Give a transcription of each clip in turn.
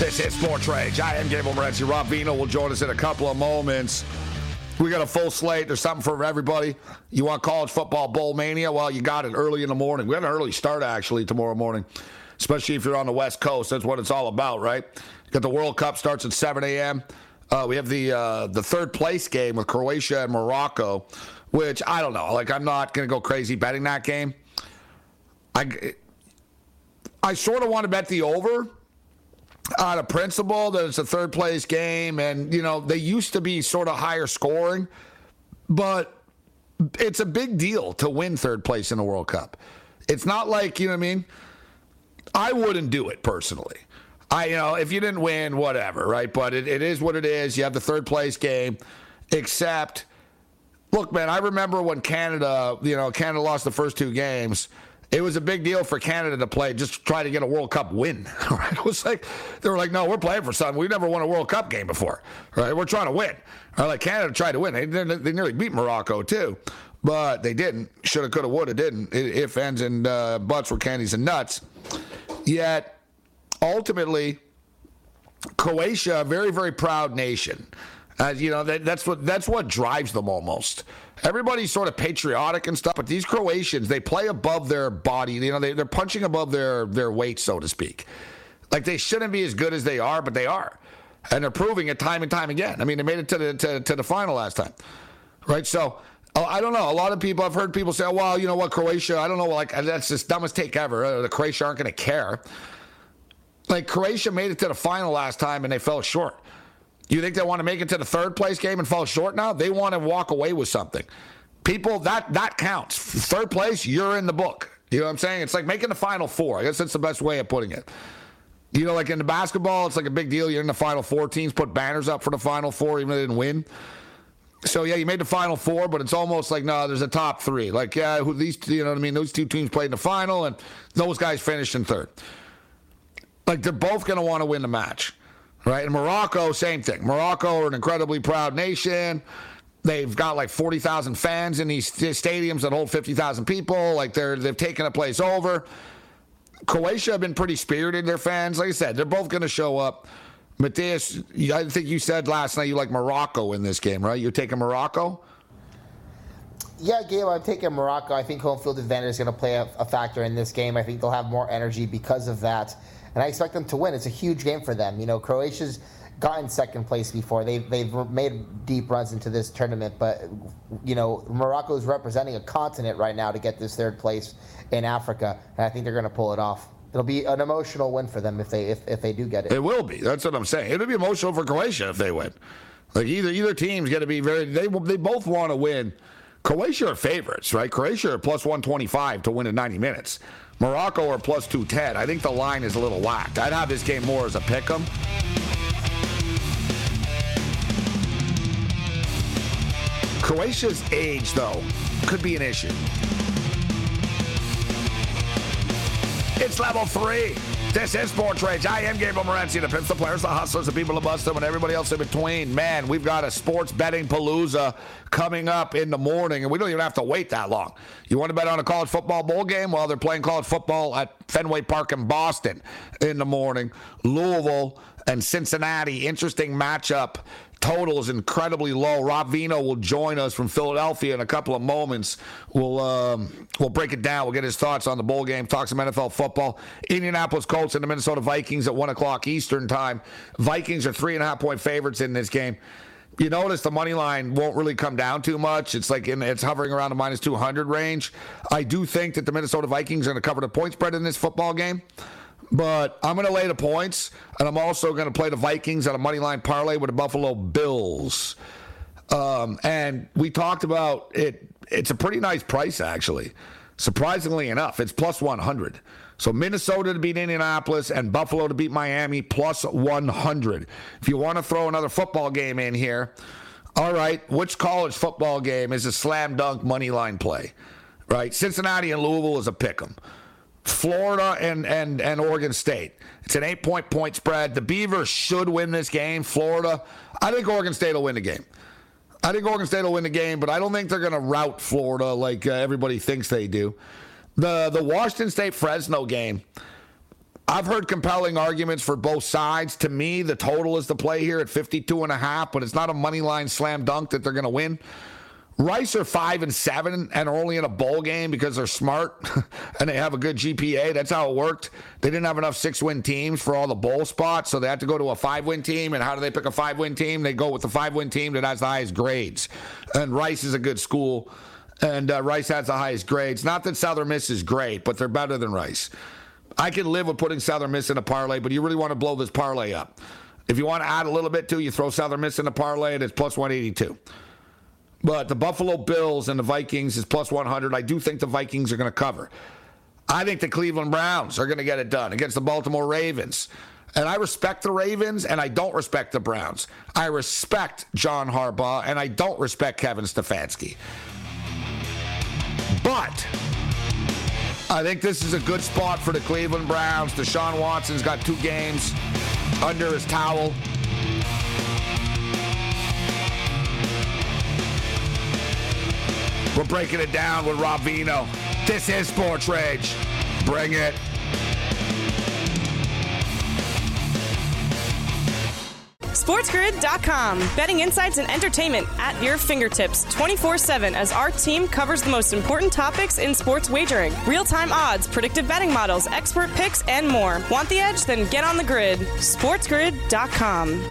This is Sports Rage. I am Gable Morency. Rob Vino will join us in a couple of moments. We got a full slate. There's something for everybody. You want college football bowl mania? Well, you got it early in the morning. We got an early start actually tomorrow morning, especially if you're on the West Coast. That's what it's all about, right? Got the World Cup starts at 7 a.m. Uh, we have the uh, the third place game with Croatia and Morocco, which I don't know. Like I'm not to go crazy betting that game. I I sort of want to bet the over out of principle that it's a third place game and you know they used to be sort of higher scoring but it's a big deal to win third place in the world cup. It's not like you know what i mean? I wouldn't do it personally. I you know if you didn't win whatever right? But it, it is what it is. You have the third place game except look man i remember when canada you know canada lost the first two games it was a big deal for Canada to play, just try to get a World Cup win. Right? It was like they were like, "No, we're playing for something. We've never won a World Cup game before. Right? We're trying to win." Right? Like Canada tried to win. They, they nearly beat Morocco too, but they didn't. Shoulda, coulda, woulda, didn't. If ends and uh, butts were candies and nuts. Yet, ultimately, Croatia, a very, very proud nation. Uh, you know that, that's what that's what drives them almost. Everybody's sort of patriotic and stuff, but these Croatians they play above their body. You know they, they're punching above their their weight, so to speak. Like they shouldn't be as good as they are, but they are, and they're proving it time and time again. I mean, they made it to the to, to the final last time, right? So uh, I don't know. A lot of people I've heard people say, oh, "Well, you know what, Croatia? I don't know. Like that's the dumbest take ever. Uh, the Croatia aren't going to care." Like Croatia made it to the final last time and they fell short. You think they want to make it to the third place game and fall short now? They want to walk away with something. People, that that counts. Third place, you're in the book. You know what I'm saying? It's like making the final four. I guess that's the best way of putting it. You know, like in the basketball, it's like a big deal. You're in the final four. Teams put banners up for the final four, even if they didn't win. So yeah, you made the final four, but it's almost like no, there's a top three. Like yeah, who these you know what I mean? Those two teams played in the final, and those guys finished in third. Like they're both going to want to win the match right? And Morocco, same thing. Morocco are an incredibly proud nation. They've got like 40,000 fans in these stadiums that hold 50,000 people. Like they're they've taken a place over. Croatia have been pretty spirited. Their fans, like I said, they're both going to show up. Matthias, I think you said last night you like Morocco in this game, right? You're taking Morocco. Yeah, Gabe, I'm taking Morocco. I think home field advantage is going to play a, a factor in this game. I think they'll have more energy because of that and I expect them to win. It's a huge game for them. You know, Croatia's gotten second place before. They've, they've made deep runs into this tournament, but, you know, Morocco is representing a continent right now to get this third place in Africa, and I think they're going to pull it off. It'll be an emotional win for them if they if, if they do get it. It will be. That's what I'm saying. It'll be emotional for Croatia if they win. Like either either team's going to be very. They they both want to win. Croatia are favorites, right? Croatia are plus 125 to win in 90 minutes. Morocco are plus 210. I think the line is a little whacked. I'd have this game more as a pick 'em. Croatia's age, though, could be an issue. It's level three. This is Sports Rage. I am Gabriel Morency, the pimps, the players, the hustlers, the people, the bust them, and everybody else in between. Man, we've got a sports betting palooza coming up in the morning, and we don't even have to wait that long. You want to bet on a college football bowl game? Well, they're playing college football at Fenway Park in Boston in the morning. Louisville and Cincinnati, interesting matchup total is incredibly low. Rob Vino will join us from Philadelphia in a couple of moments. We'll um, we'll break it down. We'll get his thoughts on the bowl game. Talk some NFL football. Indianapolis Colts and the Minnesota Vikings at one o'clock Eastern time. Vikings are three and a half point favorites in this game. You notice the money line won't really come down too much. It's like in, it's hovering around the minus 200 range. I do think that the Minnesota Vikings are going to cover the point spread in this football game but I'm going to lay the points, and I'm also going to play the Vikings on a money line parlay with the Buffalo Bills. Um, and we talked about it. It's a pretty nice price, actually. Surprisingly enough, it's plus 100. So Minnesota to beat Indianapolis and Buffalo to beat Miami plus 100. If you want to throw another football game in here, all right, which college football game is a slam dunk money line play? Right? Cincinnati and Louisville is a pick 'em. Florida and, and, and Oregon State. It's an eight point point spread. The Beavers should win this game. Florida, I think Oregon State will win the game. I think Oregon State will win the game, but I don't think they're going to rout Florida like uh, everybody thinks they do. The the Washington State Fresno game. I've heard compelling arguments for both sides. To me, the total is the play here at 52 and a half, but it's not a money line slam dunk that they're going to win. Rice are five and seven and are only in a bowl game because they're smart and they have a good GPA. That's how it worked. They didn't have enough six win teams for all the bowl spots, so they had to go to a five win team. And how do they pick a five win team? They go with the five win team that has the highest grades. And Rice is a good school, and uh, Rice has the highest grades. Not that Southern Miss is great, but they're better than Rice. I can live with putting Southern Miss in a parlay, but you really want to blow this parlay up. If you want to add a little bit to, you throw Southern Miss in a parlay, and it's plus 182. But the Buffalo Bills and the Vikings is plus 100. I do think the Vikings are going to cover. I think the Cleveland Browns are going to get it done against the Baltimore Ravens. And I respect the Ravens and I don't respect the Browns. I respect John Harbaugh and I don't respect Kevin Stefanski. But I think this is a good spot for the Cleveland Browns. Deshaun Watson's got two games under his towel. We're breaking it down with Rob Vino. This is Sports Rage. Bring it. SportsGrid.com. Betting insights and entertainment at your fingertips 24 7 as our team covers the most important topics in sports wagering real time odds, predictive betting models, expert picks, and more. Want the edge? Then get on the grid. SportsGrid.com.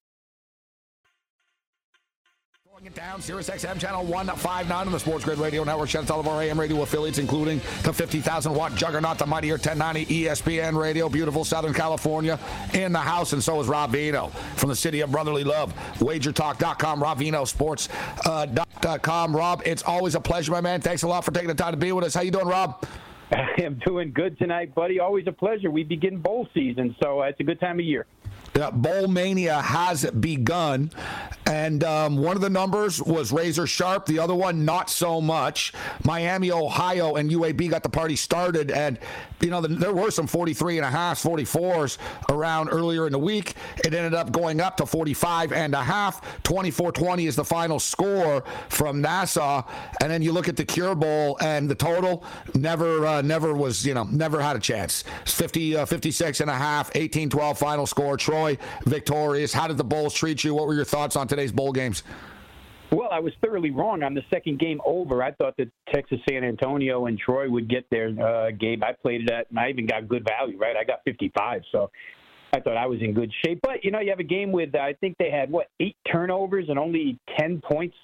It down. Sirius XM channel 159 on the Sports Grid Radio Network. Shout out to all of our AM radio affiliates, including the 50,000 watt juggernaut, the mightier 1090 ESPN radio, beautiful Southern California in the house. And so is Rob Vino from the city of brotherly love. Wagertalk.com, Rob Vino Sports.com. Uh, Rob, it's always a pleasure, my man. Thanks a lot for taking the time to be with us. How you doing, Rob? I am doing good tonight, buddy. Always a pleasure. We begin bowl season, so it's a good time of year. Yeah, Bowl Mania has begun, And um, one of the numbers was razor sharp, the other one not so much. Miami, Ohio, and UAB got the party started. And, you know, the, there were some 43 and a half, 44s around earlier in the week. It ended up going up to 45 and a half. 24 20 is the final score from Nassau. And then you look at the Cure Bowl and the total never, uh, never was, you know, never had a chance. 50, uh, 56 and a half, 18 12 final score. Troy victorious. How did the Bulls treat you? What were your thoughts on today's bowl games? Well, I was thoroughly wrong on the second game over. I thought that Texas San Antonio and Troy would get their uh, game. I played it at, and I even got good value, right? I got 55, so I thought I was in good shape. But, you know, you have a game with, I think they had, what, eight turnovers and only 10 points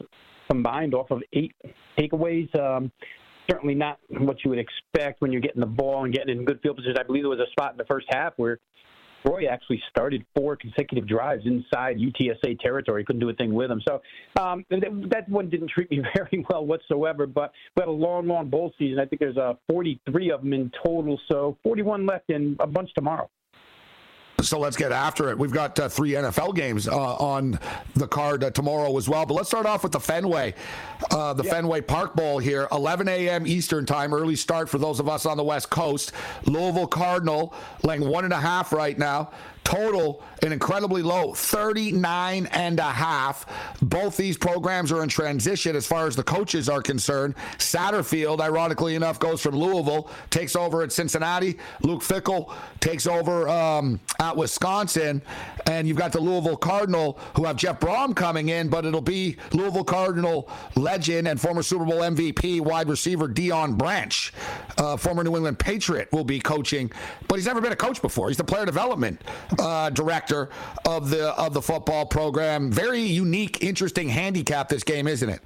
combined off of eight takeaways. Um, certainly not what you would expect when you're getting the ball and getting in good field position. I believe there was a spot in the first half where Troy actually started four consecutive drives inside UTSA territory. Couldn't do a thing with them. So um, that one didn't treat me very well whatsoever. But we had a long, long bowl season. I think there's uh, 43 of them in total. So 41 left and a bunch tomorrow. So let's get after it. We've got uh, three NFL games uh, on the card uh, tomorrow as well. But let's start off with the Fenway, uh, the yeah. Fenway Park Bowl here, 11 a.m. Eastern time, early start for those of us on the West Coast. Louisville Cardinal laying one and a half right now. Total, an incredibly low 39 and a half. Both these programs are in transition as far as the coaches are concerned. Satterfield, ironically enough, goes from Louisville, takes over at Cincinnati. Luke Fickell takes over um, at Wisconsin. And you've got the Louisville Cardinal, who have Jeff Brohm coming in, but it'll be Louisville Cardinal legend and former Super Bowl MVP wide receiver Deion Branch, uh, former New England Patriot, will be coaching. But he's never been a coach before. He's the player development uh, director of the of the football program. Very unique, interesting handicap this game, isn't it?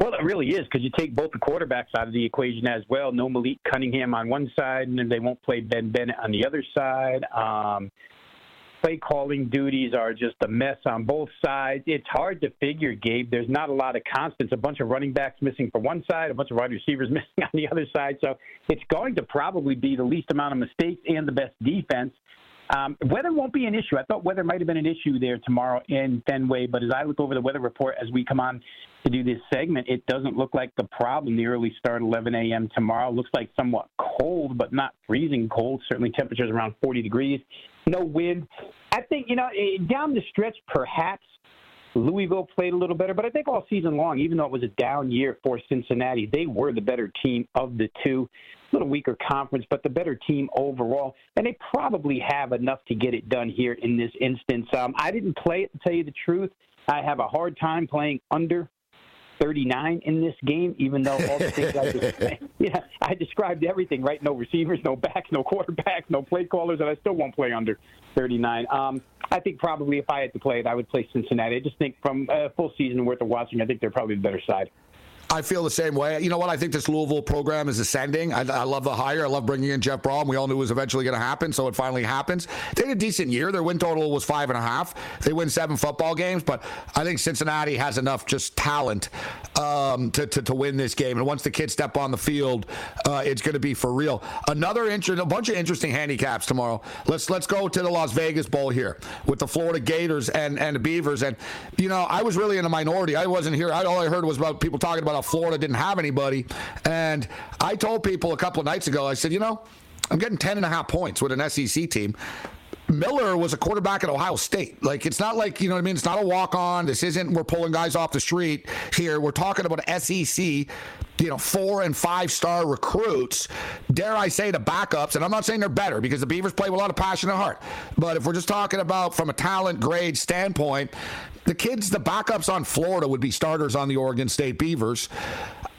Well, it really is because you take both the quarterbacks out of the equation as well. No Malik Cunningham on one side, and then they won't play Ben Bennett on the other side. Um, play calling duties are just a mess on both sides. It's hard to figure, Gabe. There's not a lot of constants. A bunch of running backs missing for one side, a bunch of wide receivers missing on the other side. So it's going to probably be the least amount of mistakes and the best defense. Um, weather won't be an issue. I thought weather might have been an issue there tomorrow in Fenway, but as I look over the weather report as we come on to do this segment, it doesn't look like the problem. The early start, 11 a.m. tomorrow, looks like somewhat cold, but not freezing cold. Certainly temperatures around 40 degrees. No wind. I think, you know, eh, down the stretch, perhaps Louisville played a little better, but I think all season long, even though it was a down year for Cincinnati, they were the better team of the two. A little weaker conference, but the better team overall. And they probably have enough to get it done here in this instance. Um, I didn't play it, to tell you the truth. I have a hard time playing under 39 in this game, even though all the things I just, yeah, I described everything, right? No receivers, no backs, no quarterbacks, no play callers, and I still won't play under 39. Um, I think probably if I had to play it, I would play Cincinnati. I just think from a full season worth of watching, I think they're probably the better side. I feel the same way. You know what? I think this Louisville program is ascending. I, I love the hire. I love bringing in Jeff Brohm. We all knew it was eventually going to happen, so it finally happens. They had a decent year. Their win total was five and a half. They win seven football games, but I think Cincinnati has enough just talent um, to, to, to win this game. And once the kids step on the field, uh, it's going to be for real. Another interesting, a bunch of interesting handicaps tomorrow. Let's let's go to the Las Vegas Bowl here with the Florida Gators and and the Beavers. And you know, I was really in a minority. I wasn't here. I, all I heard was about people talking about Florida didn't have anybody. And I told people a couple of nights ago, I said, you know, I'm getting 10 and a half points with an SEC team. Miller was a quarterback at Ohio State. Like it's not like you know what I mean. It's not a walk on. This isn't we're pulling guys off the street here. We're talking about SEC, you know, four and five star recruits. Dare I say the backups? And I'm not saying they're better because the Beavers play with a lot of passion and heart. But if we're just talking about from a talent grade standpoint, the kids, the backups on Florida would be starters on the Oregon State Beavers.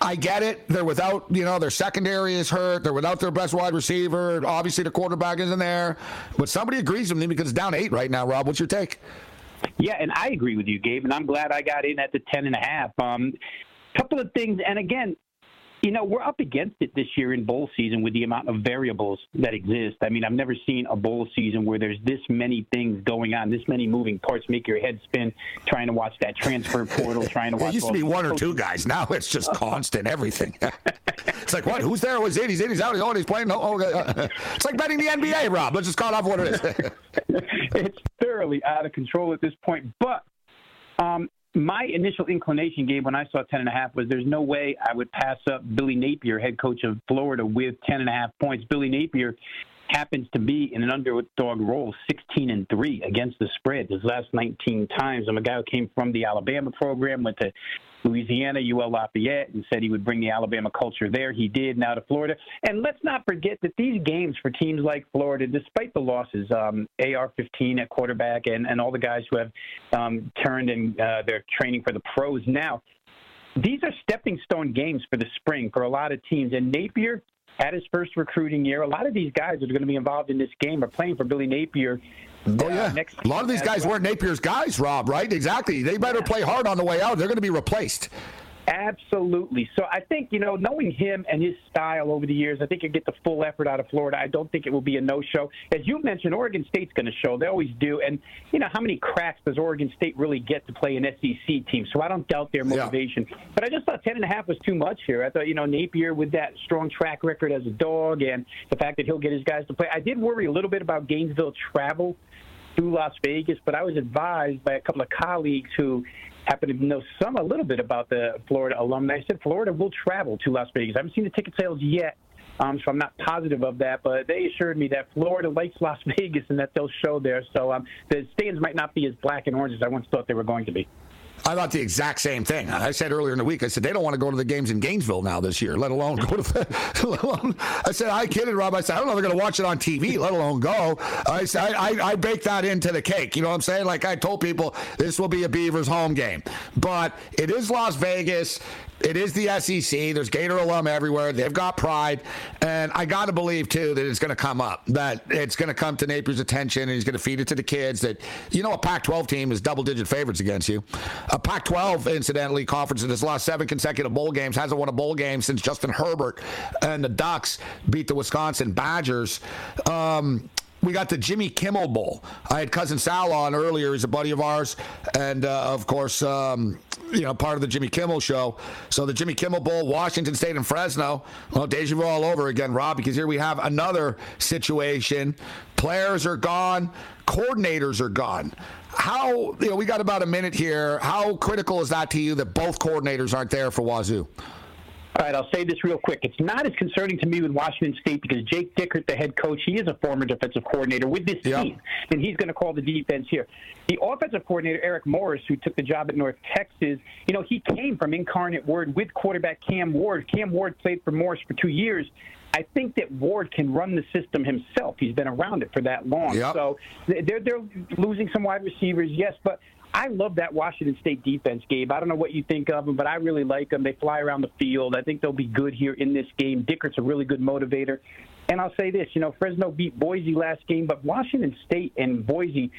I get it. They're without, you know, their secondary is hurt. They're without their best wide receiver. Obviously, the quarterback isn't there. But somebody agrees with me because it's down eight right now, Rob. What's your take? Yeah, and I agree with you, Gabe, and I'm glad I got in at the ten and a half. Um, couple of things, and again, you know, we're up against it this year in bowl season with the amount of variables that exist. I mean, I've never seen a bowl season where there's this many things going on, this many moving parts, make your head spin trying to watch that transfer portal, trying to watch. It used to be one or two guys. Now it's just constant everything. it's like, what? Who's there? Who's in? He's in. He's out. He's on. He's playing. No. Oh, it's like betting the NBA, Rob. Let's just call off what it is. it's thoroughly out of control at this point, but Um, my initial inclination, Gabe, when I saw ten and a half, was there's no way I would pass up Billy Napier, head coach of Florida, with ten and a half points. Billy Napier happens to be in an underdog role, 16 and three against the spread his last 19 times. I'm a guy who came from the Alabama program, went to Louisiana, UL Lafayette, and said he would bring the Alabama culture there. He did. Now to Florida, and let's not forget that these games for teams like Florida, despite the losses, um, AR-15 at quarterback, and and all the guys who have um, turned and uh, they're training for the pros now. These are stepping stone games for the spring for a lot of teams. And Napier at his first recruiting year. A lot of these guys that are going to be involved in this game are playing for Billy Napier. Oh yeah, a lot of these guys weren't Napier's guys, Rob. Right? Exactly. They better play hard on the way out. They're going to be replaced. Absolutely. So I think, you know, knowing him and his style over the years, I think you get the full effort out of Florida. I don't think it will be a no show. As you mentioned, Oregon State's going to show. They always do. And, you know, how many cracks does Oregon State really get to play an SEC team? So I don't doubt their motivation. Yeah. But I just thought 10.5 was too much here. I thought, you know, Napier with that strong track record as a dog and the fact that he'll get his guys to play. I did worry a little bit about Gainesville travel to Las Vegas, but I was advised by a couple of colleagues who happen to know some a little bit about the Florida alumni. I said Florida will travel to Las Vegas. I haven't seen the ticket sales yet, um, so I'm not positive of that. But they assured me that Florida likes Las Vegas and that they'll show there. So um, the stands might not be as black and orange as I once thought they were going to be. I thought the exact same thing. I said earlier in the week, I said they don't want to go to the games in Gainesville now this year, let alone go to. The, let alone, I said I kidded Rob. I said I don't know they're going to watch it on TV, let alone go. I said I, I, I baked that into the cake. You know what I'm saying? Like I told people, this will be a Beavers home game, but it is Las Vegas. It is the SEC. There's Gator alum everywhere. They've got pride. And I got to believe, too, that it's going to come up, that it's going to come to Napier's attention and he's going to feed it to the kids that, you know, a Pac 12 team is double digit favorites against you. A Pac 12, incidentally, conference that has lost seven consecutive bowl games, hasn't won a bowl game since Justin Herbert and the Ducks beat the Wisconsin Badgers. Um, we got the Jimmy Kimmel Bowl. I had cousin Sal on earlier. He's a buddy of ours, and uh, of course, um, you know, part of the Jimmy Kimmel show. So the Jimmy Kimmel Bowl, Washington State and Fresno. Well, deja vu all over again, Rob, because here we have another situation. Players are gone, coordinators are gone. How you know we got about a minute here. How critical is that to you that both coordinators aren't there for Wazoo? All right, I'll say this real quick. It's not as concerning to me with Washington State because Jake Dickert, the head coach, he is a former defensive coordinator with this yep. team, and he's going to call the defense here. The offensive coordinator, Eric Morris, who took the job at North Texas, you know, he came from Incarnate Word with quarterback Cam Ward. Cam Ward played for Morris for two years. I think that Ward can run the system himself. He's been around it for that long. Yep. So they're they're losing some wide receivers, yes, but I love that Washington State defense, Gabe. I don't know what you think of them, but I really like them. They fly around the field. I think they'll be good here in this game. Dickert's a really good motivator. And I'll say this, you know, Fresno beat Boise last game, but Washington State and Boise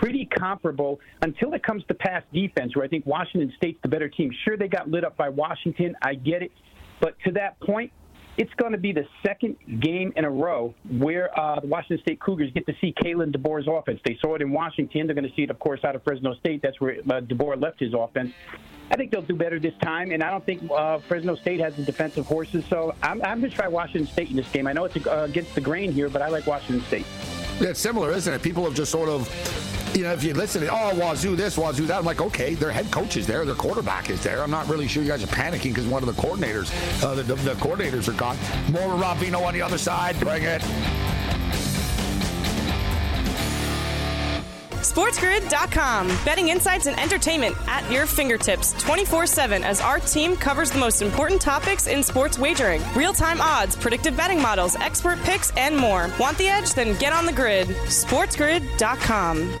pretty comparable until it comes to pass defense, where I think Washington State's the better team. Sure, they got lit up by Washington. I get it. But to that point, it's going to be the second game in a row where uh, the Washington State Cougars get to see Kalen DeBoer's offense. They saw it in Washington. They're going to see it, of course, out of Fresno State. That's where uh, DeBoer left his offense. I think they'll do better this time, and I don't think uh, Fresno State has the defensive horses. So I'm, I'm going to try Washington State in this game. I know it's uh, against the grain here, but I like Washington State. Yeah, it's similar, isn't it? People have just sort of you know, if you listen to, oh, Wazoo this, Wazoo that, I'm like, okay, their head coach is there, their quarterback is there. I'm not really sure you guys are panicking because one of the coordinators, uh, the, the, coordinators are gone. More Rob Vino on the other side. Bring it. SportsGrid.com. Betting insights and entertainment at your fingertips 24 7 as our team covers the most important topics in sports wagering real time odds, predictive betting models, expert picks, and more. Want the edge? Then get on the grid. SportsGrid.com.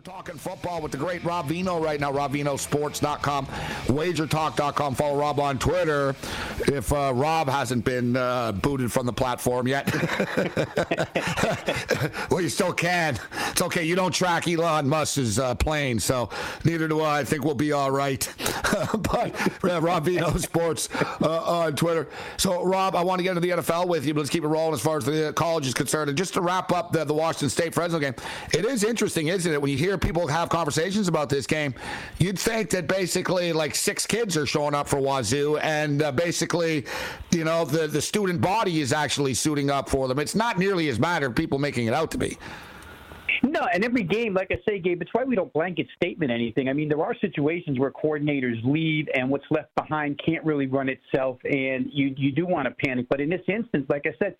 We're talking football with the great Rob Vino right now, robvinosports.com, wagertalk.com. Follow Rob on Twitter if uh, Rob hasn't been uh, booted from the platform yet. well, you still can. It's okay. You don't track Elon Musk's uh, plane, so neither do I. I think we'll be all right. but uh, Rob Vino Sports uh, on Twitter. So, Rob, I want to get into the NFL with you, but let's keep it rolling as far as the college is concerned. And just to wrap up the, the Washington State Fresno game, it is interesting, isn't it, when you hear people have conversations about this game, you'd think that basically like six kids are showing up for Wazoo, and uh, basically, you know, the the student body is actually suiting up for them. It's not nearly as bad as people making it out to be. No, and every game, like I say, Gabe, it's why we don't blanket statement anything. I mean, there are situations where coordinators leave and what's left behind can't really run itself, and you you do want to panic. But in this instance, like I said,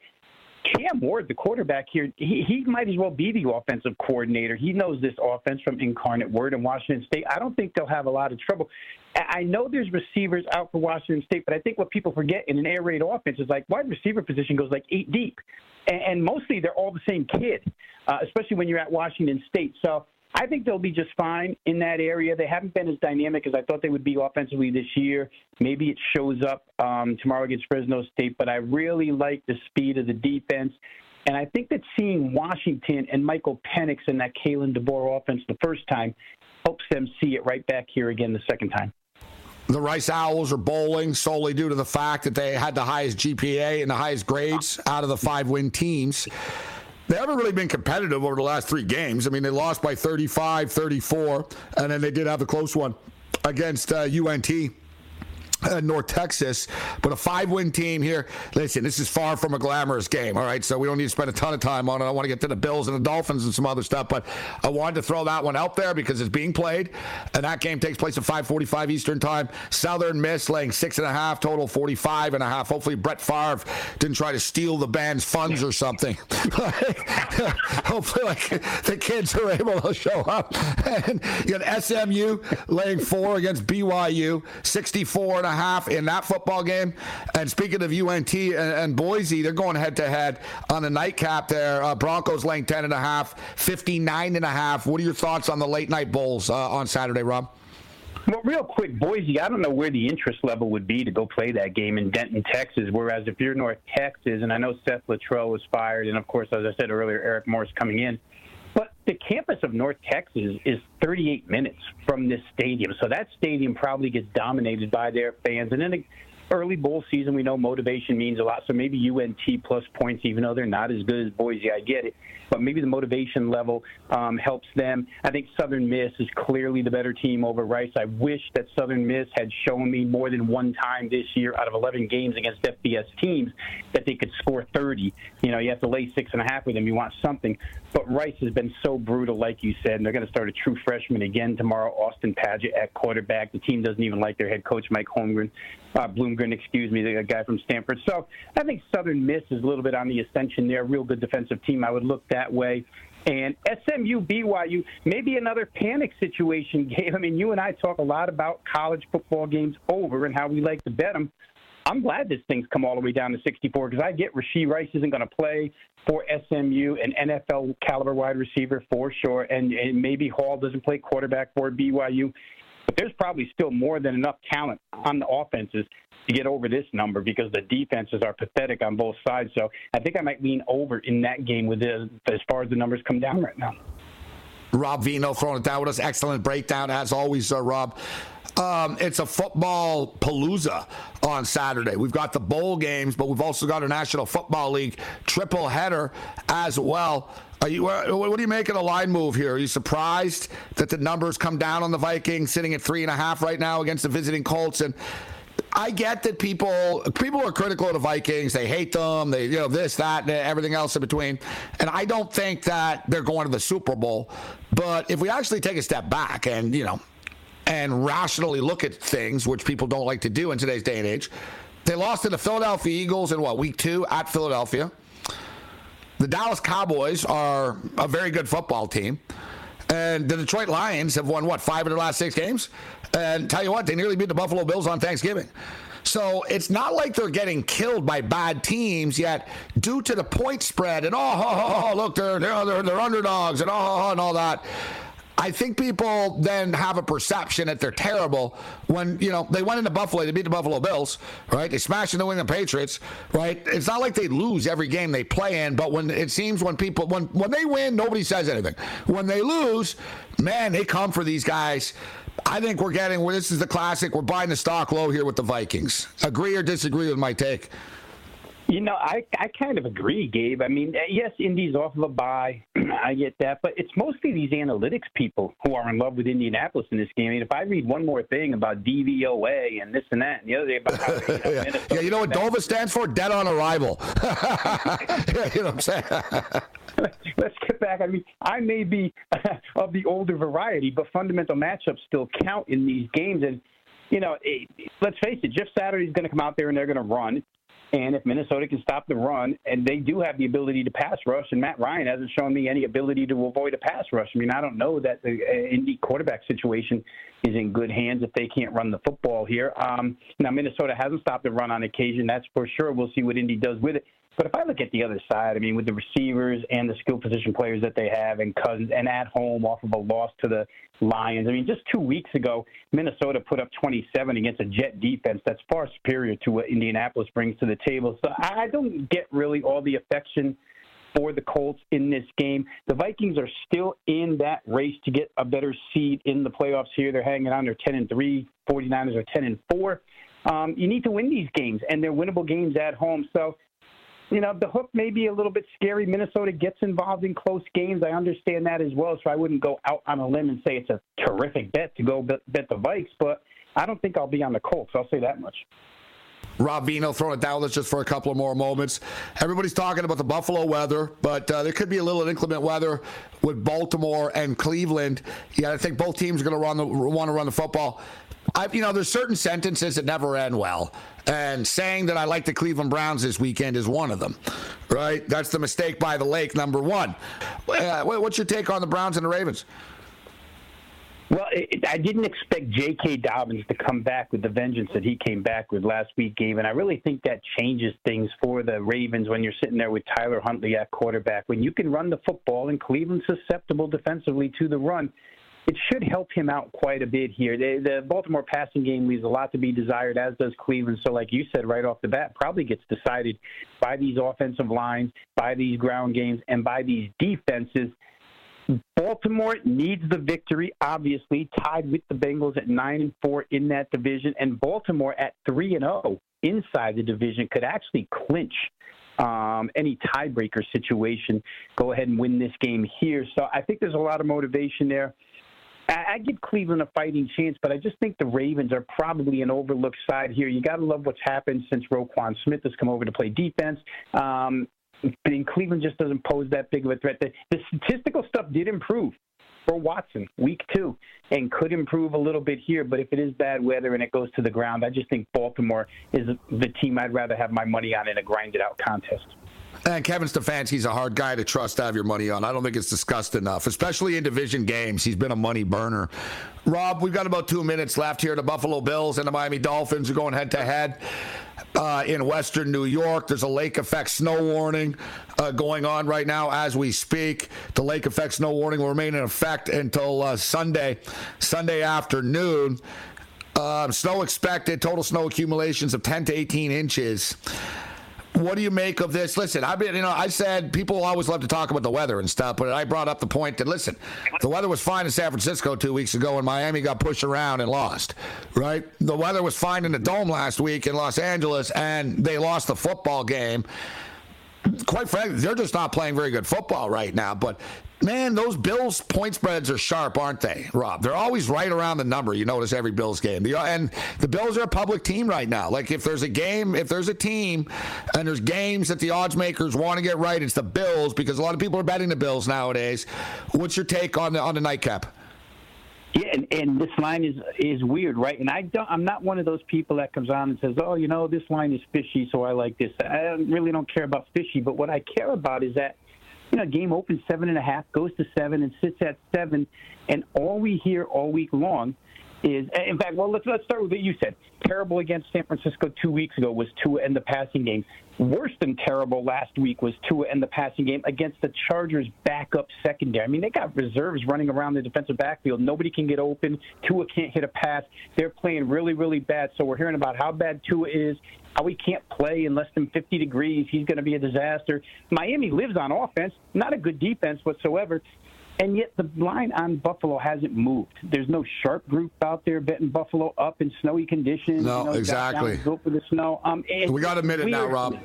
Cam Ward, the quarterback here, he, he might as well be the offensive coordinator. He knows this offense from Incarnate Word in Washington State. I don't think they'll have a lot of trouble. I know there's receivers out for Washington State, but I think what people forget in an air raid offense is like wide receiver position goes like eight deep, and, and mostly they're all the same kid, uh, especially when you're at Washington State. So I think they'll be just fine in that area. They haven't been as dynamic as I thought they would be offensively this year. Maybe it shows up um, tomorrow against Fresno State, but I really like the speed of the defense. And I think that seeing Washington and Michael Penix in that Kalen DeBoer offense the first time helps them see it right back here again the second time. The Rice Owls are bowling solely due to the fact that they had the highest GPA and the highest grades out of the five win teams. They haven't really been competitive over the last three games. I mean, they lost by 35, 34, and then they did have a close one against uh, UNT. Uh, North Texas, but a five win team here. Listen, this is far from a glamorous game, all right? So we don't need to spend a ton of time on it. I want to get to the Bills and the Dolphins and some other stuff, but I wanted to throw that one out there because it's being played, and that game takes place at 5:45 Eastern Time. Southern Miss laying six and a half, total 45 and a half. Hopefully, Brett Favre didn't try to steal the band's funds or something. Hopefully, like the kids are able to show up. And you got SMU laying four against BYU, 64 and a half in that football game. And speaking of UNT and, and Boise, they're going head to head on the nightcap there. Uh, Broncos laying 10 and a half, 59 and a half. What are your thoughts on the late night bowls uh, on Saturday, Rob? Well, real quick, Boise, I don't know where the interest level would be to go play that game in Denton, Texas. Whereas if you're North Texas, and I know Seth Littrell was fired, and of course, as I said earlier, Eric Morris coming in. The campus of North Texas is 38 minutes from this stadium. So that stadium probably gets dominated by their fans. And in the early bowl season, we know motivation means a lot. So maybe UNT plus points, even though they're not as good as Boise, I get it. But maybe the motivation level um, helps them. I think Southern Miss is clearly the better team over Rice. I wish that Southern Miss had shown me more than one time this year out of 11 games against FBS teams that they could score 30. You know, you have to lay six and a half with them. You want something. But Rice has been so brutal, like you said, and they're going to start a true freshman again tomorrow, Austin Padgett at quarterback. The team doesn't even like their head coach, Mike Holmgren uh, Bloomgren, excuse me, the guy from Stanford. So I think Southern Miss is a little bit on the ascension there. Real good defensive team. I would look that way. And SMU, BYU, maybe another panic situation game. I mean, you and I talk a lot about college football games over and how we like to bet them. I'm glad this thing's come all the way down to 64 because I get Rashee Rice isn't going to play for SMU, an NFL caliber wide receiver for sure, and, and maybe Hall doesn't play quarterback for BYU. But there's probably still more than enough talent on the offenses to get over this number because the defenses are pathetic on both sides. So I think I might lean over in that game with as far as the numbers come down right now. Rob Vino throwing it down with us. Excellent breakdown as always, uh, Rob. Um, it's a football palooza on Saturday. We've got the bowl games, but we've also got a National Football League triple header as well. Are you, uh, what do you make of the line move here? Are you surprised that the numbers come down on the Vikings, sitting at three and a half right now against the visiting Colts? And I get that people people are critical of the Vikings. They hate them. They you know this, that, and everything else in between. And I don't think that they're going to the Super Bowl. But if we actually take a step back and you know and rationally look at things, which people don't like to do in today's day and age, they lost to the Philadelphia Eagles in what week two at Philadelphia. The Dallas Cowboys are a very good football team. And the Detroit Lions have won, what, five of their last six games? And tell you what, they nearly beat the Buffalo Bills on Thanksgiving. So it's not like they're getting killed by bad teams yet, due to the point spread and oh, oh, oh look, they're, they're they're underdogs and oh, and all that. I think people then have a perception that they're terrible when, you know, they went into Buffalo, they beat the Buffalo Bills, right? They smashed the New England Patriots, right? It's not like they lose every game they play in, but when it seems when people, when, when they win, nobody says anything. When they lose, man, they come for these guys. I think we're getting, this is the classic, we're buying the stock low here with the Vikings. Agree or disagree with my take? You know, I I kind of agree, Gabe. I mean, eh, yes, Indy's off of a bye. I get that, but it's mostly these analytics people who are in love with Indianapolis in this game. I mean, if I read one more thing about DVOA and this and that, and the other day about how, you know, yeah. yeah, you know what DOVA stands for? Dead on arrival. yeah, you know what I'm saying? Let's get back. I mean, I may be of the older variety, but fundamental matchups still count in these games. And you know, eh, let's face it, Jeff Saturday's going to come out there and they're going to run. And if Minnesota can stop the run, and they do have the ability to pass rush, and Matt Ryan hasn't shown me any ability to avoid a pass rush. I mean, I don't know that the uh, Indy quarterback situation is in good hands if they can't run the football here. Um, now, Minnesota hasn't stopped the run on occasion, that's for sure. We'll see what Indy does with it. But if I look at the other side, I mean, with the receivers and the skill position players that they have, and Cousins, and at home off of a loss to the Lions. I mean, just two weeks ago, Minnesota put up 27 against a Jet defense that's far superior to what Indianapolis brings to the table. So I don't get really all the affection for the Colts in this game. The Vikings are still in that race to get a better seed in the playoffs here. They're hanging on. They're 10 and 3. 49ers are 10 and 4. Um, you need to win these games, and they're winnable games at home. So you know, the hook may be a little bit scary. Minnesota gets involved in close games. I understand that as well. So I wouldn't go out on a limb and say it's a terrific bet to go bet, bet the Vikes, but I don't think I'll be on the Colts. I'll say that much. Rob Vino throwing it down with us just for a couple of more moments. Everybody's talking about the Buffalo weather, but uh, there could be a little inclement weather with Baltimore and Cleveland. Yeah, I think both teams are going to run the want to run the football. I, you know, there's certain sentences that never end well. And saying that I like the Cleveland Browns this weekend is one of them, right? That's the mistake by the lake, number one. Uh, what's your take on the Browns and the Ravens? Well, it, I didn't expect J.K. Dobbins to come back with the vengeance that he came back with last week, Gabe. And I really think that changes things for the Ravens when you're sitting there with Tyler Huntley at quarterback. When you can run the football and Cleveland's susceptible defensively to the run, it should help him out quite a bit here. They, the Baltimore passing game leaves a lot to be desired, as does Cleveland. So, like you said right off the bat, probably gets decided by these offensive lines, by these ground games, and by these defenses. Baltimore needs the victory, obviously, tied with the Bengals at nine and four in that division, and Baltimore at three and zero oh inside the division could actually clinch um, any tiebreaker situation. Go ahead and win this game here. So I think there's a lot of motivation there. I, give Cleveland a fighting chance, but I just think the Ravens are probably an overlooked side here. You got to love what's happened since Roquan Smith has come over to play defense. Um, and Cleveland just doesn't pose that big of a threat. The, the statistical stuff did improve for Watson week two and could improve a little bit here. But if it is bad weather and it goes to the ground, I just think Baltimore is the team I'd rather have my money on in a grinded out contest. And Kevin Stefanski's a hard guy to trust to have your money on. I don't think it's discussed enough, especially in division games. He's been a money burner. Rob, we've got about two minutes left here. The Buffalo Bills and the Miami Dolphins are going head to head. In western New York. There's a lake effect snow warning uh, going on right now as we speak. The lake effect snow warning will remain in effect until uh, Sunday, Sunday afternoon. Um, snow expected, total snow accumulations of 10 to 18 inches what do you make of this? Listen, I've been, you know, I said people always love to talk about the weather and stuff, but I brought up the point that listen, the weather was fine in San Francisco two weeks ago, and Miami got pushed around and lost. Right? The weather was fine in the dome last week in Los Angeles, and they lost the football game. Quite frankly, they're just not playing very good football right now. But Man, those Bills point spreads are sharp, aren't they, Rob? They're always right around the number. You notice every Bills game. The, and the Bills are a public team right now. Like if there's a game, if there's a team, and there's games that the odds makers want to get right, it's the Bills because a lot of people are betting the Bills nowadays. What's your take on the on the nightcap? Yeah, and, and this line is is weird, right? And I don't, I'm not one of those people that comes on and says, "Oh, you know, this line is fishy, so I like this." I really don't care about fishy, but what I care about is that you know, game opens seven and a half, goes to seven, and sits at seven, and all we hear all week long is, in fact, well, let's let's start with what you said. Terrible against San Francisco two weeks ago was Tua in the passing game. Worse than terrible last week was Tua in the passing game against the Chargers' backup secondary. I mean, they got reserves running around the defensive backfield. Nobody can get open. Tua can't hit a pass. They're playing really, really bad. So we're hearing about how bad Tua is, how he can't play in less than 50 degrees. He's going to be a disaster. Miami lives on offense, not a good defense whatsoever. And yet the line on Buffalo hasn't moved. There's no sharp group out there betting Buffalo up in snowy conditions. No, you know, exactly. Go for the snow. Um, we got a minute now, Rob.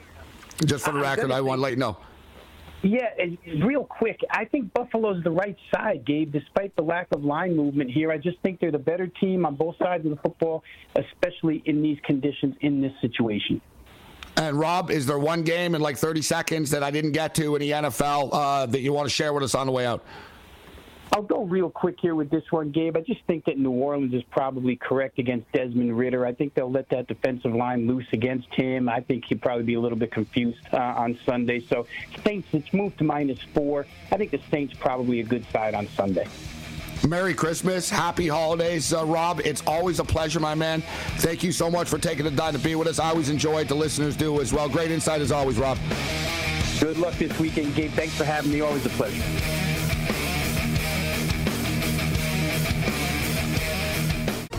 Just for the record, I want to let you know. Yeah, real quick, I think Buffalo's the right side, Gabe, despite the lack of line movement here. I just think they're the better team on both sides of the football, especially in these conditions, in this situation. And Rob, is there one game in like 30 seconds that I didn't get to in the NFL uh, that you want to share with us on the way out? I'll go real quick here with this one, Gabe. I just think that New Orleans is probably correct against Desmond Ridder. I think they'll let that defensive line loose against him. I think he'll probably be a little bit confused uh, on Sunday. So Saints, it's moved to minus four. I think the Saints probably a good side on Sunday. Merry Christmas. Happy holidays, uh, Rob. It's always a pleasure, my man. Thank you so much for taking the time to be with us. I always enjoy it. The listeners do as well. Great insight as always, Rob. Good luck this weekend, Gabe. Thanks for having me. Always a pleasure.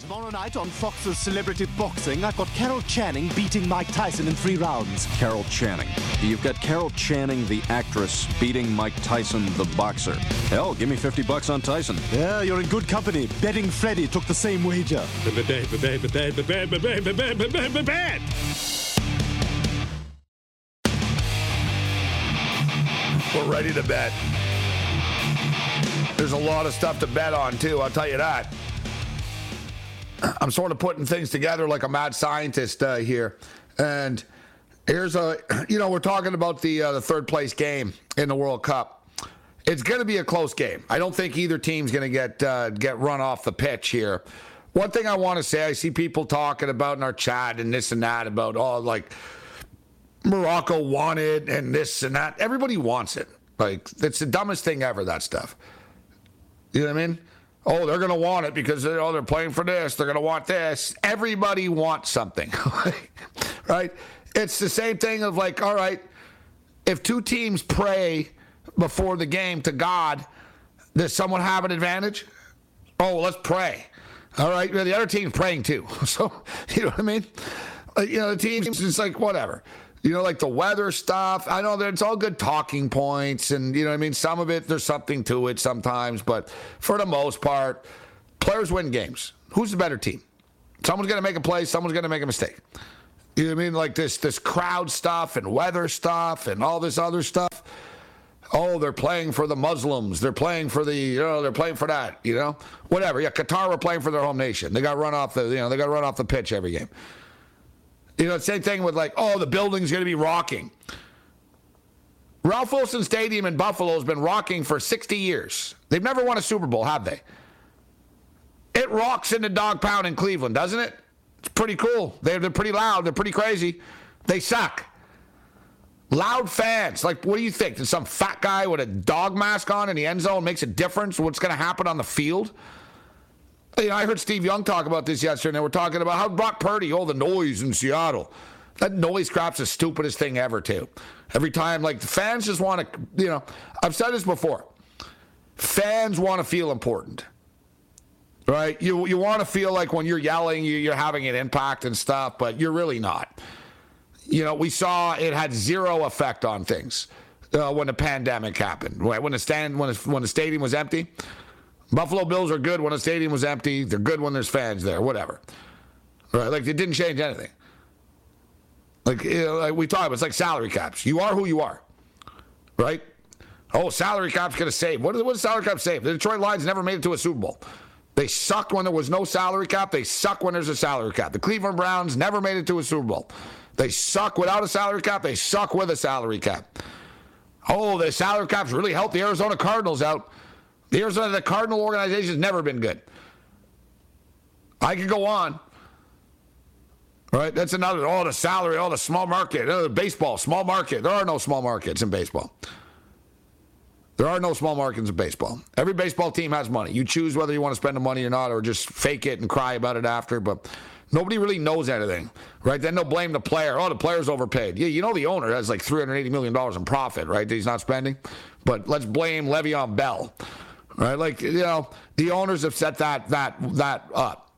Tomorrow night on Fox's Celebrity Boxing, I've got Carol Channing beating Mike Tyson in three rounds. Carol Channing. You've got Carol Channing, the actress, beating Mike Tyson, the boxer. Hell, give me 50 bucks on Tyson. Yeah, you're in good company. Betting Freddy took the same wager. We're ready to bet. There's a lot of stuff to bet on, too, I'll tell you that. I'm sort of putting things together like a mad scientist uh, here. And here's a, you know, we're talking about the, uh, the third place game in the World Cup. It's going to be a close game. I don't think either team's going to get uh, get run off the pitch here. One thing I want to say, I see people talking about in our chat and this and that about, oh, like Morocco wanted and this and that. Everybody wants it. Like, it's the dumbest thing ever, that stuff. You know what I mean? Oh, they're going to want it because they're, oh, they're playing for this. They're going to want this. Everybody wants something, right? It's the same thing of like, all right, if two teams pray before the game to God, does someone have an advantage? Oh, let's pray. All right, the other team's praying too. So, you know what I mean? Uh, you know, the team's just like, whatever. You know, like the weather stuff. I know that it's all good talking points, and you know, I mean, some of it there's something to it sometimes, but for the most part, players win games. Who's the better team? Someone's to make a play. Someone's to make a mistake. You know what I mean? Like this, this crowd stuff and weather stuff and all this other stuff. Oh, they're playing for the Muslims. They're playing for the, you know, they're playing for that. You know, whatever. Yeah, Qatar were playing for their home nation. They got run off the, you know, they got run off the pitch every game. You know, same thing with like, oh, the building's going to be rocking. Ralph Wilson Stadium in Buffalo has been rocking for 60 years. They've never won a Super Bowl, have they? It rocks in the dog pound in Cleveland, doesn't it? It's pretty cool. They're, they're pretty loud. They're pretty crazy. They suck. Loud fans. Like, what do you think? That some fat guy with a dog mask on in the end zone makes a difference? What's going to happen on the field? You know, I heard Steve Young talk about this yesterday, and were talking about how Brock Purdy, all the noise in Seattle. That noise crap's the stupidest thing ever, too. Every time, like, the fans just want to, you know, I've said this before. Fans want to feel important, right? You, you want to feel like when you're yelling, you're having an impact and stuff, but you're really not. You know, we saw it had zero effect on things uh, when the pandemic happened. right? When the stand, when the, when the stadium was empty, Buffalo Bills are good when the stadium was empty. They're good when there's fans there. Whatever. Right? Like it didn't change anything. Like, you know, like we talk, about, it's like salary caps. You are who you are, right? Oh, salary cap's gonna save. What, what does salary cap save? The Detroit Lions never made it to a Super Bowl. They sucked when there was no salary cap. They suck when there's a salary cap. The Cleveland Browns never made it to a Super Bowl. They suck without a salary cap. They suck with a salary cap. Oh, the salary caps really helped the Arizona Cardinals out. The Arizona, the Cardinal organization has never been good. I could go on. Right, that's another. All the salary, all the small market, oh, baseball, small market. There are no small markets in baseball. There are no small markets in baseball. Every baseball team has money. You choose whether you want to spend the money or not, or just fake it and cry about it after. But nobody really knows anything, right? Then they'll blame the player. Oh, the player's overpaid. Yeah, you know the owner has like $380 million in profit, right? That he's not spending. But let's blame Le'Veon Bell, right? Like, you know, the owners have set that, that, that up.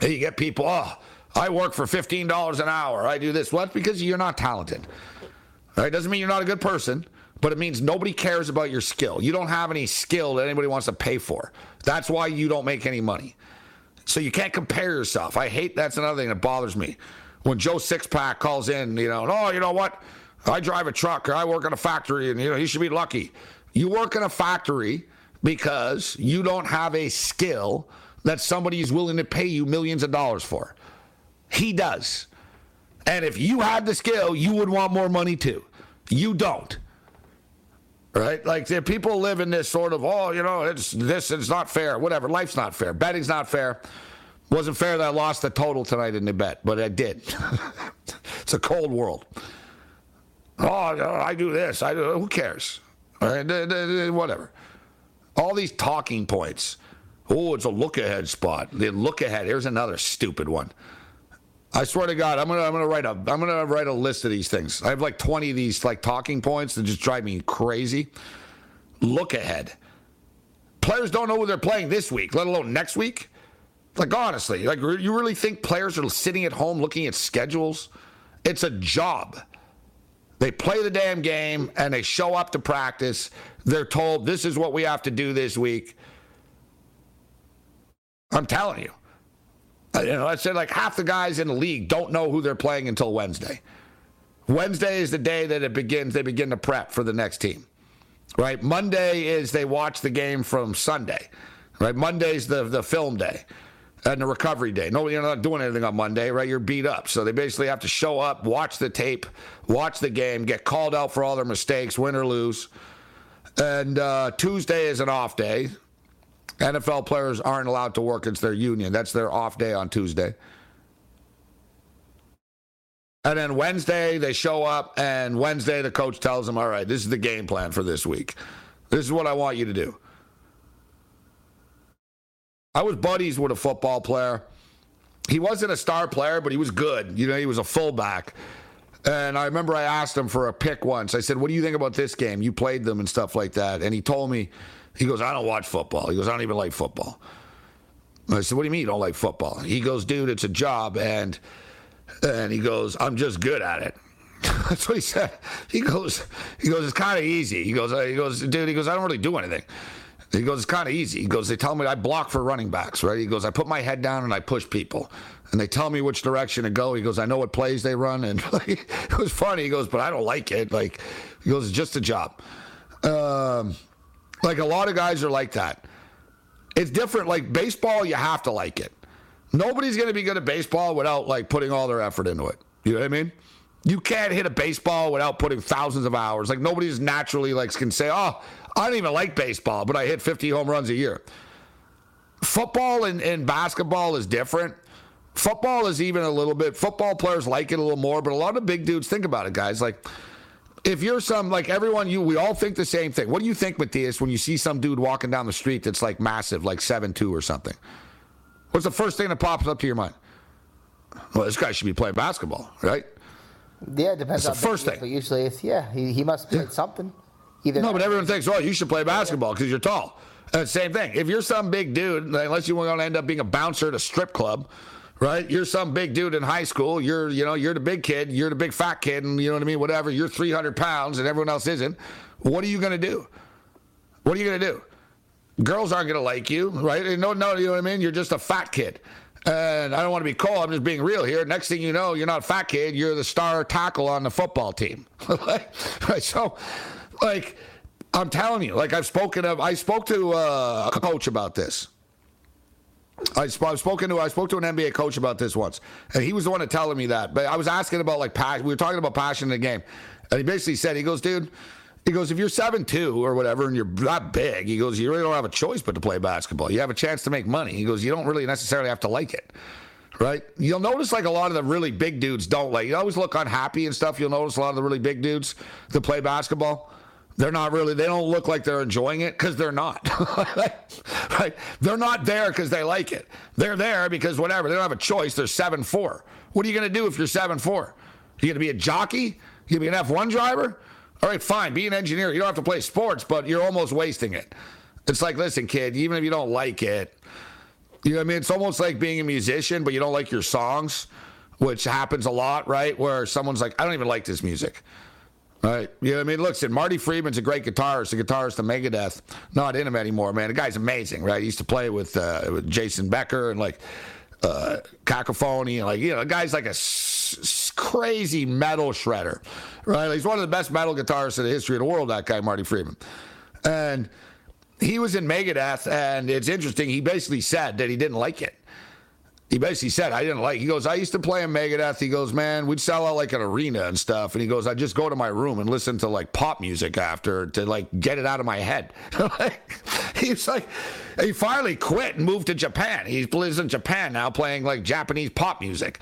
And you get people, oh, I work for $15 an hour. I do this. What? Because you're not talented. Right? Doesn't mean you're not a good person, but it means nobody cares about your skill. You don't have any skill that anybody wants to pay for. That's why you don't make any money. So you can't compare yourself. I hate that's another thing that bothers me. When Joe Sixpack calls in, you know, oh, you know what? I drive a truck or I work in a factory and you know, he should be lucky. You work in a factory because you don't have a skill that somebody is willing to pay you millions of dollars for. He does. And if you had the skill, you would want more money too. You don't. Right? Like there people live in this sort of, oh, you know, it's this, it's not fair, whatever. Life's not fair. Betting's not fair. Wasn't fair that I lost the total tonight in the bet, but I did. it's a cold world. Oh, I do this. I do. Who cares? Right? Whatever. All these talking points. Oh, it's a look ahead spot. The look ahead. Here's another stupid one. I swear to God, I'm gonna I'm gonna write a I'm gonna write a list of these things. I have like 20 of these like talking points that just drive me crazy. Look ahead. Players don't know who they're playing this week, let alone next week. Like honestly, like you really think players are sitting at home looking at schedules? It's a job. They play the damn game and they show up to practice. They're told this is what we have to do this week. I'm telling you. You know, I said like half the guys in the league don't know who they're playing until Wednesday. Wednesday is the day that it begins. They begin to prep for the next team. Right. Monday is they watch the game from Sunday. Right. Monday's the the film day and the recovery day. No, you're not doing anything on Monday, right? You're beat up. So they basically have to show up, watch the tape, watch the game, get called out for all their mistakes, win or lose. And uh, Tuesday is an off day. NFL players aren't allowed to work. It's their union. That's their off day on Tuesday. And then Wednesday, they show up, and Wednesday, the coach tells them, All right, this is the game plan for this week. This is what I want you to do. I was buddies with a football player. He wasn't a star player, but he was good. You know, he was a fullback. And I remember I asked him for a pick once. I said, What do you think about this game? You played them and stuff like that. And he told me, he goes, I don't watch football. He goes, I don't even like football. I said, What do you mean you don't like football? He goes, Dude, it's a job, and and he goes, I'm just good at it. That's what he said. He goes, he goes, it's kind of easy. He goes, he goes, dude. He goes, I don't really do anything. He goes, it's kind of easy. He goes, they tell me I block for running backs, right? He goes, I put my head down and I push people, and they tell me which direction to go. He goes, I know what plays they run, and like, it was funny. He goes, but I don't like it. Like, he goes, it's just a job. Um, like a lot of guys are like that. It's different. Like baseball, you have to like it. Nobody's going to be good at baseball without like putting all their effort into it. You know what I mean? You can't hit a baseball without putting thousands of hours. Like nobody's naturally like can say, "Oh, I don't even like baseball, but I hit 50 home runs a year." Football and, and basketball is different. Football is even a little bit. Football players like it a little more, but a lot of big dudes think about it, guys. Like if you're some like everyone, you we all think the same thing. What do you think, Matthias, when you see some dude walking down the street that's like massive, like seven two or something? What's the first thing that pops up to your mind? Well, this guy should be playing basketball, right? Yeah, it depends. That's the first thing. But usually, it's yeah, he, he must play yeah. something. Either no, but everyone thinks, oh, you should play basketball because you're tall. Uh, same thing. If you're some big dude, unless you want to end up being a bouncer at a strip club, right? You're some big dude in high school. You're, you know, you're the big kid. You're the big fat kid, and you know what I mean. Whatever. You're 300 pounds, and everyone else isn't. What are you going to do? What are you going to do? Girls aren't going to like you, right? No, no, you know what I mean. You're just a fat kid. And I don't want to be cold. I'm just being real here. Next thing you know, you're not a fat kid. You're the star tackle on the football team. So, like, I'm telling you, like I've spoken of, I spoke to uh, a coach about this. I have spoken to I spoke to an NBA coach about this once, and he was the one to telling me that. But I was asking about like passion. We were talking about passion in the game, and he basically said, he goes, dude. He goes, if you're seven two or whatever, and you're that big, he goes, you really don't have a choice but to play basketball. You have a chance to make money. He goes, you don't really necessarily have to like it, right? You'll notice like a lot of the really big dudes don't like. You always look unhappy and stuff. You'll notice a lot of the really big dudes that play basketball they're not really, they don't look like they're enjoying it because they're not. right? They're not there because they like it. They're there because whatever, they don't have a choice. They're 7 4. What are you going to do if you're 7 4? You going to be a jockey? You going to be an F1 driver? All right, fine. Be an engineer. You don't have to play sports, but you're almost wasting it. It's like, listen, kid, even if you don't like it, you know what I mean? It's almost like being a musician, but you don't like your songs, which happens a lot, right? Where someone's like, I don't even like this music. Right. Yeah, I mean, listen, Marty Friedman's a great guitarist, a guitarist of Megadeth. Not in him anymore, man. The guy's amazing, right? He used to play with, uh, with Jason Becker and like uh, Cacophony, and like you know, the guy's like a s- crazy metal shredder, right? He's one of the best metal guitarists in the history of the world. That guy, Marty Friedman, and he was in Megadeth, and it's interesting. He basically said that he didn't like it he basically said, I didn't like. He goes, I used to play in Megadeth. He goes, man, we'd sell out like an arena and stuff. And he goes, I just go to my room and listen to like pop music after to like get it out of my head. He's like, he finally quit and moved to Japan. He lives in Japan now, playing like Japanese pop music,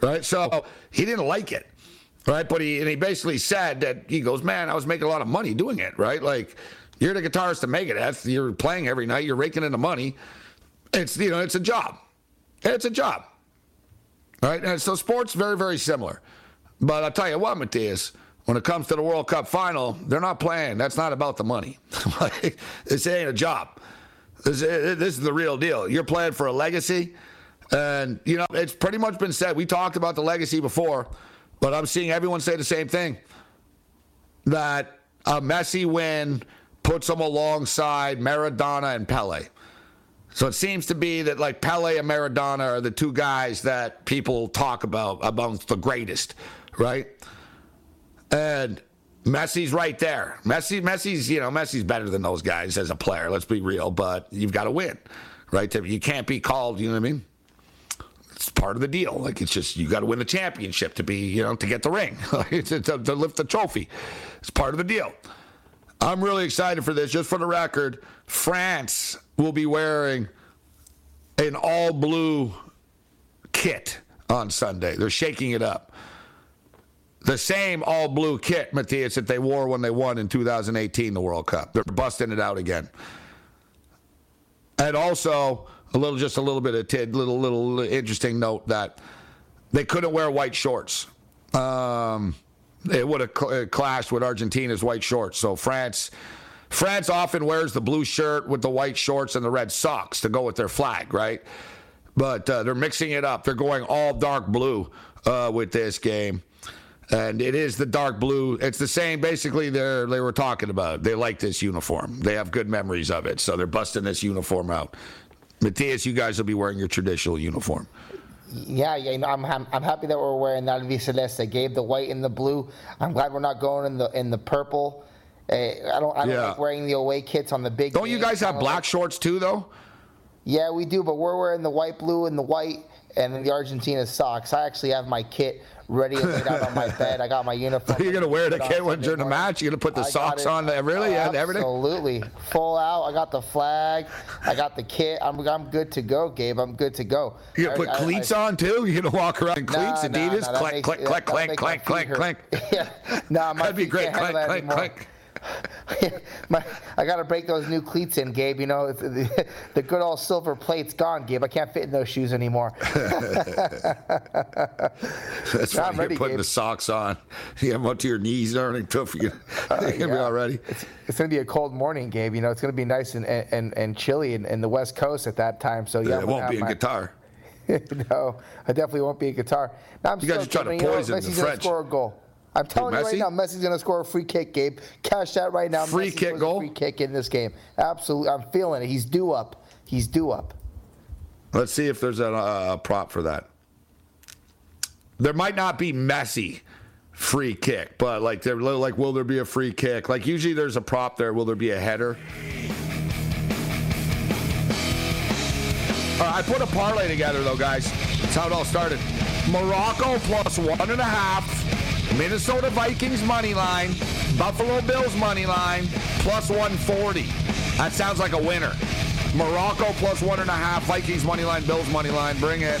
right? So he didn't like it, right? But he and he basically said that he goes, man, I was making a lot of money doing it, right? Like, you're the guitarist to Megadeth. You're playing every night. You're raking in the money. It's you know, it's a job it's a job. Right. And so sports very, very similar. But I'll tell you what, Matthias, when it comes to the World Cup final, they're not playing. That's not about the money. this ain't a job. This, this is the real deal. You're playing for a legacy. And, you know, it's pretty much been said. We talked about the legacy before, but I'm seeing everyone say the same thing that a Messi win puts him alongside Maradona and Pele. So it seems to be that like Pele and Maradona are the two guys that people talk about amongst the greatest, right? And Messi's right there. Messi, Messi's, you know, Messi's better than those guys as a player. Let's be real, but you've got to win, right? You can't be called. You know what I mean? It's part of the deal. Like it's just you got to win the championship to be, you know, to get the ring, to, to, lift the trophy. It's part of the deal. I'm really excited for this. Just for the record, France will be wearing an all blue kit on Sunday. They're shaking it up. The same all blue kit, Matthias, that they wore when they won in 2018 the World Cup. They're busting it out again. And also, a little, just a little bit of tid, little, little interesting note that they couldn't wear white shorts. Um, it would have cl- clashed with Argentina's white shorts. So France France often wears the blue shirt with the white shorts and the red socks to go with their flag, right? But uh, they're mixing it up. They're going all dark blue uh, with this game. and it is the dark blue. It's the same. Basically, They're they were talking about. They like this uniform. They have good memories of it, so they're busting this uniform out. Matthias, you guys will be wearing your traditional uniform. Yeah, yeah, you know, I'm, I'm, I'm happy that we're wearing that Albiceleste. gave the white and the blue. I'm glad we're not going in the in the purple. Uh, I don't I don't Yeah. like wearing the away kits on the big. Don't you guys have black like- shorts too, though? Yeah, we do, but we're wearing the white, blue, and the white, and then the Argentina socks. I actually have my kit ready and laid out on my bed. I got my uniform. You're gonna wear the kit when during the match. You're gonna put the I socks on. Really? Yeah, and everything. Absolutely, full out. I got the flag. I got the kit. I'm I'm good to go, Gabe. I'm good to go. You gonna put I- cleats I- on too? You gonna walk around in cleats, nah, Adidas? nah, that clank, makes- clank, clank, clank, clank, clank, clank. yeah. Nah, my That'd be great. Clank, clank, clank. My, I got to break those new cleats in, Gabe. You know, the, the good old silver plate's gone, Gabe. I can't fit in those shoes anymore. That's I'm you're putting Gabe. the socks on. You have them up to your knees and everything. Tough. You, you're gonna be Uh, yeah. all ready. It's going to be a cold morning, Gabe. You know, it's going to be nice and, and, and chilly in, in the West Coast at that time. So, yeah, it won't be a my- guitar. no, I definitely won't be a guitar. No, I'm You guys are trying to you know poison the French. score a goal. I'm telling you right Messi? now, Messi's going to score a free kick, Gabe. Cash that right now. Free Messi kick goal? Free kick in this game. Absolutely. I'm feeling it. He's due up. He's due up. Let's see if there's a, a prop for that. There might not be Messi free kick, but like there, like will there be a free kick? Like usually there's a prop there. Will there be a header? All right, I put a parlay together though, guys. That's how it all started. Morocco plus one and a half. Minnesota Vikings money line. Buffalo Bills money line plus 140. That sounds like a winner. Morocco plus one and a half. Vikings money line. Bills money line. Bring it.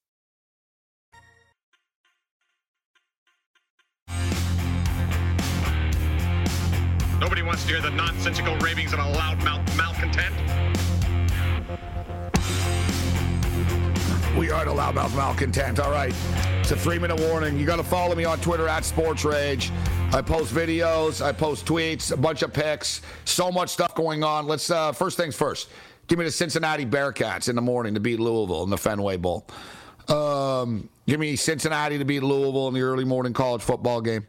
Nobody wants to hear the nonsensical ravings of a loudmouth malcontent. We are the loudmouth malcontent. All right. It's a three minute warning. You got to follow me on Twitter at Sports Rage. I post videos, I post tweets, a bunch of pics, so much stuff going on. Let's, uh, first things first, give me the Cincinnati Bearcats in the morning to beat Louisville in the Fenway Bowl. Um, give me Cincinnati to beat Louisville in the early morning college football game.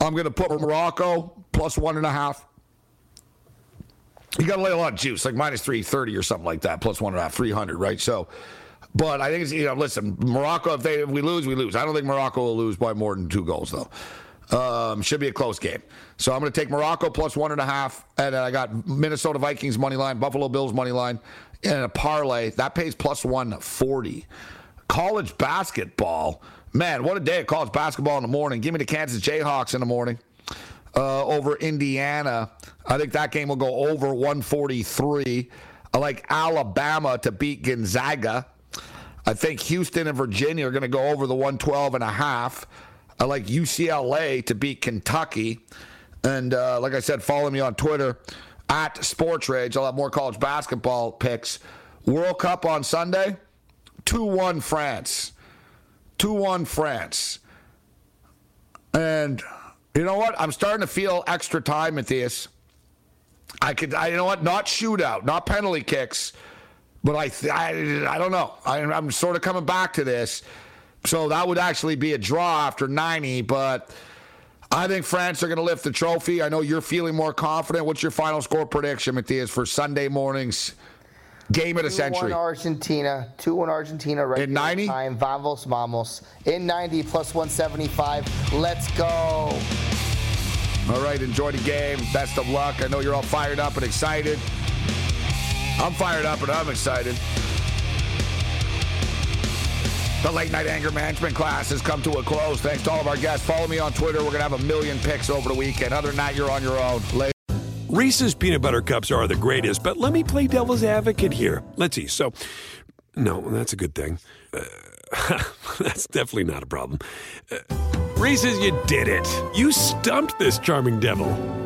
I'm going to put Morocco plus one and a half. You got to lay a lot of juice, like minus 330 or something like that, plus one and a half, 300, right? So, but I think it's, you know, listen, Morocco, if, they, if we lose, we lose. I don't think Morocco will lose by more than two goals, though. Um, should be a close game. So I'm going to take Morocco plus one and a half. And I got Minnesota Vikings money line, Buffalo Bills money line, and a parlay. That pays plus 140. College basketball. Man, what a day of college basketball in the morning. Give me the Kansas Jayhawks in the morning uh, over Indiana. I think that game will go over 143. I like Alabama to beat Gonzaga. I think Houston and Virginia are going to go over the 112 and a half. I like UCLA to beat Kentucky. And uh, like I said, follow me on Twitter at Sports Rage. I'll have more college basketball picks. World Cup on Sunday, 2 1 France. 2 1 France. And you know what? I'm starting to feel extra time, Matthias. I could, I, you know what? Not shootout, not penalty kicks, but I, th- I, I don't know. I, I'm sort of coming back to this. So that would actually be a draw after 90, but I think France are going to lift the trophy. I know you're feeling more confident. What's your final score prediction, Matthias, for Sunday morning's game of the century? 2-1 Argentina. 2-1 Argentina. Right In 90? Time. Vamos, vamos. In 90 plus 175. Let's go. All right, enjoy the game. Best of luck. I know you're all fired up and excited. I'm fired up and I'm excited. The late night anger management class has come to a close. Thanks to all of our guests. Follow me on Twitter. We're going to have a million picks over the weekend. Other than that, you're on your own. Later. Reese's peanut butter cups are the greatest, but let me play devil's advocate here. Let's see. So, no, that's a good thing. Uh, that's definitely not a problem. Uh, Reese's, you did it. You stumped this charming devil.